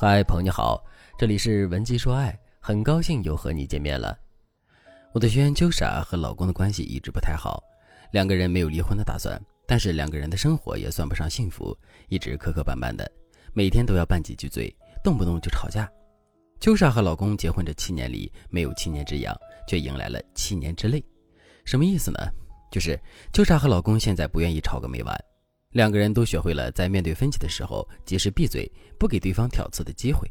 嗨，朋友你好，这里是文姬说爱，很高兴又和你见面了。我的学员秋莎和老公的关系一直不太好，两个人没有离婚的打算，但是两个人的生活也算不上幸福，一直磕磕绊绊的，每天都要拌几句嘴，动不动就吵架。秋莎和老公结婚这七年里没有七年之痒，却迎来了七年之泪，什么意思呢？就是秋莎和老公现在不愿意吵个没完。两个人都学会了在面对分歧的时候及时闭嘴，不给对方挑刺的机会。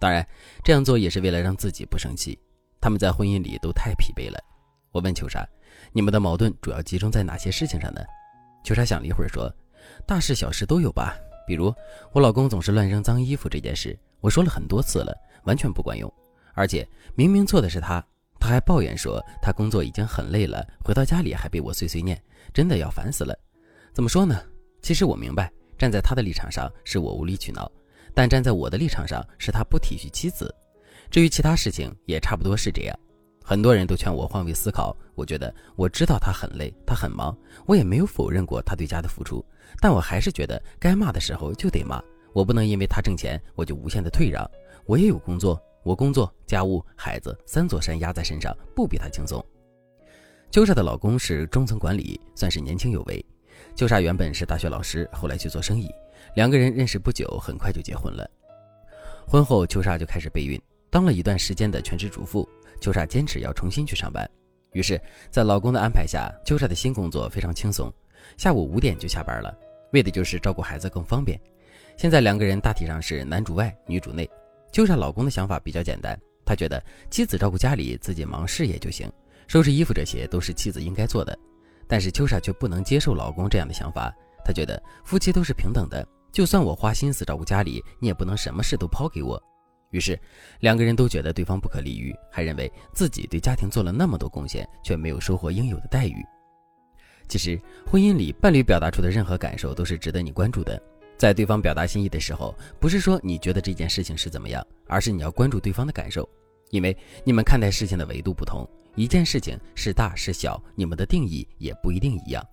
当然，这样做也是为了让自己不生气。他们在婚姻里都太疲惫了。我问秋莎：“你们的矛盾主要集中在哪些事情上呢？”秋莎想了一会儿说：“大事小事都有吧。比如我老公总是乱扔脏衣服这件事，我说了很多次了，完全不管用。而且明明错的是他，他还抱怨说他工作已经很累了，回到家里还被我碎碎念，真的要烦死了。怎么说呢？”其实我明白，站在他的立场上是我无理取闹，但站在我的立场上是他不体恤妻子。至于其他事情，也差不多是这样。很多人都劝我换位思考，我觉得我知道他很累，他很忙，我也没有否认过他对家的付出，但我还是觉得该骂的时候就得骂，我不能因为他挣钱我就无限的退让。我也有工作，我工作、家务、孩子三座山压在身上，不比他轻松。秋莎的老公是中层管理，算是年轻有为。秋莎原本是大学老师，后来去做生意，两个人认识不久，很快就结婚了。婚后，秋莎就开始备孕，当了一段时间的全职主妇。秋莎坚持要重新去上班，于是，在老公的安排下，秋莎的新工作非常轻松，下午五点就下班了，为的就是照顾孩子更方便。现在两个人大体上是男主外，女主内。秋莎老公的想法比较简单，他觉得妻子照顾家里，自己忙事业就行，收拾衣服这些都是妻子应该做的。但是秋莎却不能接受老公这样的想法，她觉得夫妻都是平等的，就算我花心思照顾家里，你也不能什么事都抛给我。于是，两个人都觉得对方不可理喻，还认为自己对家庭做了那么多贡献，却没有收获应有的待遇。其实，婚姻里伴侣表达出的任何感受都是值得你关注的。在对方表达心意的时候，不是说你觉得这件事情是怎么样，而是你要关注对方的感受，因为你们看待事情的维度不同。一件事情是大是小，你们的定义也不一定一样。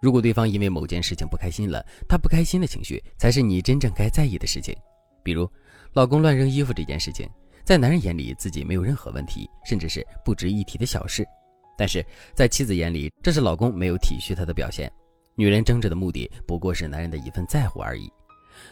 如果对方因为某件事情不开心了，他不开心的情绪才是你真正该在意的事情。比如，老公乱扔衣服这件事情，在男人眼里自己没有任何问题，甚至是不值一提的小事，但是在妻子眼里，这是老公没有体恤她的表现。女人争执的目的不过是男人的一份在乎而已。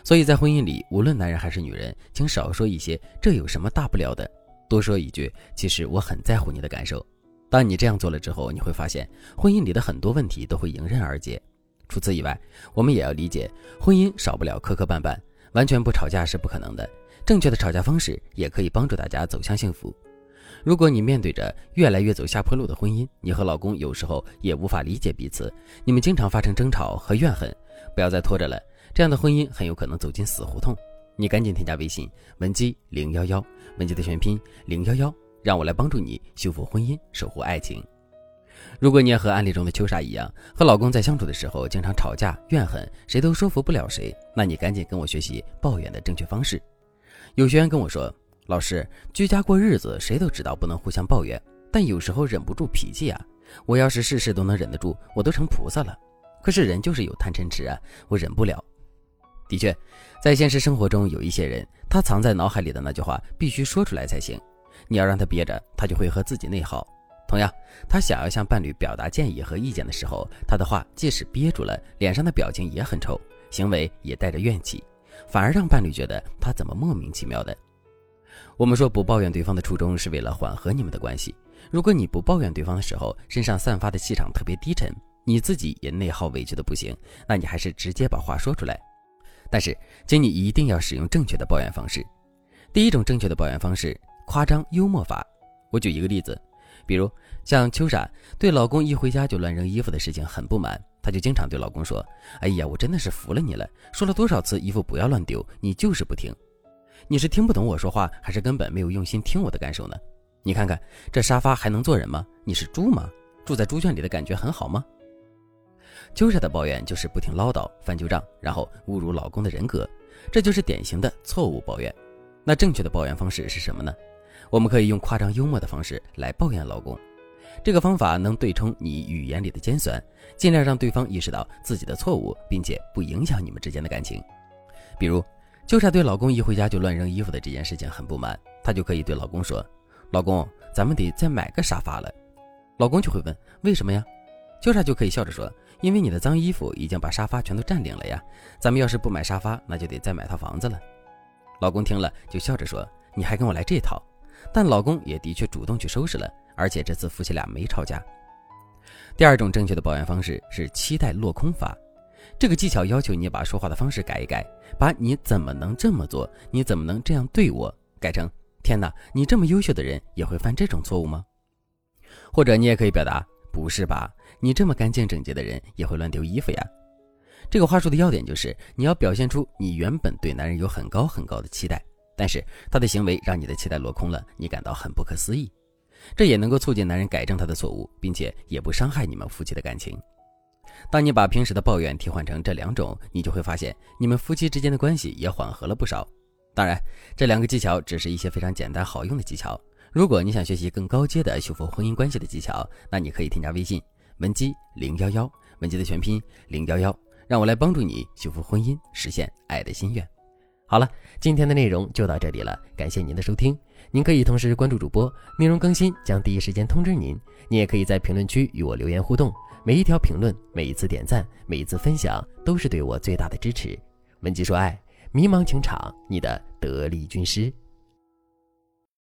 所以在婚姻里，无论男人还是女人，请少说一些“这有什么大不了的”。多说一句，其实我很在乎你的感受。当你这样做了之后，你会发现婚姻里的很多问题都会迎刃而解。除此以外，我们也要理解，婚姻少不了磕磕绊绊，完全不吵架是不可能的。正确的吵架方式也可以帮助大家走向幸福。如果你面对着越来越走下坡路的婚姻，你和老公有时候也无法理解彼此，你们经常发生争吵和怨恨，不要再拖着了，这样的婚姻很有可能走进死胡同。你赶紧添加微信文姬零幺幺，文姬的全拼零幺幺，让我来帮助你修复婚姻，守护爱情。如果你也和案例中的秋莎一样，和老公在相处的时候经常吵架、怨恨，谁都说服不了谁，那你赶紧跟我学习抱怨的正确方式。有学员跟我说，老师，居家过日子，谁都知道不能互相抱怨，但有时候忍不住脾气啊。我要是事事都能忍得住，我都成菩萨了。可是人就是有贪嗔痴啊，我忍不了。的确，在现实生活中，有一些人，他藏在脑海里的那句话必须说出来才行。你要让他憋着，他就会和自己内耗。同样，他想要向伴侣表达建议和意见的时候，他的话即使憋住了，脸上的表情也很臭，行为也带着怨气，反而让伴侣觉得他怎么莫名其妙的。我们说不抱怨对方的初衷是为了缓和你们的关系。如果你不抱怨对方的时候，身上散发的气场特别低沉，你自己也内耗委屈的不行，那你还是直接把话说出来。但是，请你一定要使用正确的抱怨方式。第一种正确的抱怨方式，夸张幽默法。我举一个例子，比如像秋莎对老公一回家就乱扔衣服的事情很不满，她就经常对老公说：“哎呀，我真的是服了你了，说了多少次衣服不要乱丢，你就是不听。你是听不懂我说话，还是根本没有用心听我的感受呢？你看看这沙发还能坐人吗？你是猪吗？住在猪圈里的感觉很好吗？”秋莎的抱怨就是不停唠叨、翻旧账，然后侮辱老公的人格，这就是典型的错误抱怨。那正确的抱怨方式是什么呢？我们可以用夸张幽默的方式来抱怨老公，这个方法能对冲你语言里的尖酸，尽量让对方意识到自己的错误，并且不影响你们之间的感情。比如，秋莎对老公一回家就乱扔衣服的这件事情很不满，她就可以对老公说：“老公，咱们得再买个沙发了。”老公就会问：“为什么呀？”秋莎就可以笑着说：“因为你的脏衣服已经把沙发全都占领了呀。咱们要是不买沙发，那就得再买套房子了。”老公听了就笑着说：“你还跟我来这套？”但老公也的确主动去收拾了，而且这次夫妻俩没吵架。第二种正确的抱怨方式是期待落空法，这个技巧要求你把说话的方式改一改，把你怎么能这么做，你怎么能这样对我，改成天哪，你这么优秀的人也会犯这种错误吗？或者你也可以表达不是吧，你这么干净整洁的人也会乱丢衣服呀。这个话术的要点就是你要表现出你原本对男人有很高很高的期待，但是他的行为让你的期待落空了，你感到很不可思议。这也能够促进男人改正他的错误，并且也不伤害你们夫妻的感情。当你把平时的抱怨替换成这两种，你就会发现你们夫妻之间的关系也缓和了不少。当然，这两个技巧只是一些非常简单好用的技巧。如果你想学习更高阶的修复婚姻关系的技巧，那你可以添加微信文姬零幺幺，文姬的全拼零幺幺，让我来帮助你修复婚姻，实现爱的心愿。好了，今天的内容就到这里了，感谢您的收听。您可以同时关注主播，内容更新将第一时间通知您。您也可以在评论区与我留言互动，每一条评论、每一次点赞、每一次分享，都是对我最大的支持。文姬说爱，迷茫情场，你的得力军师。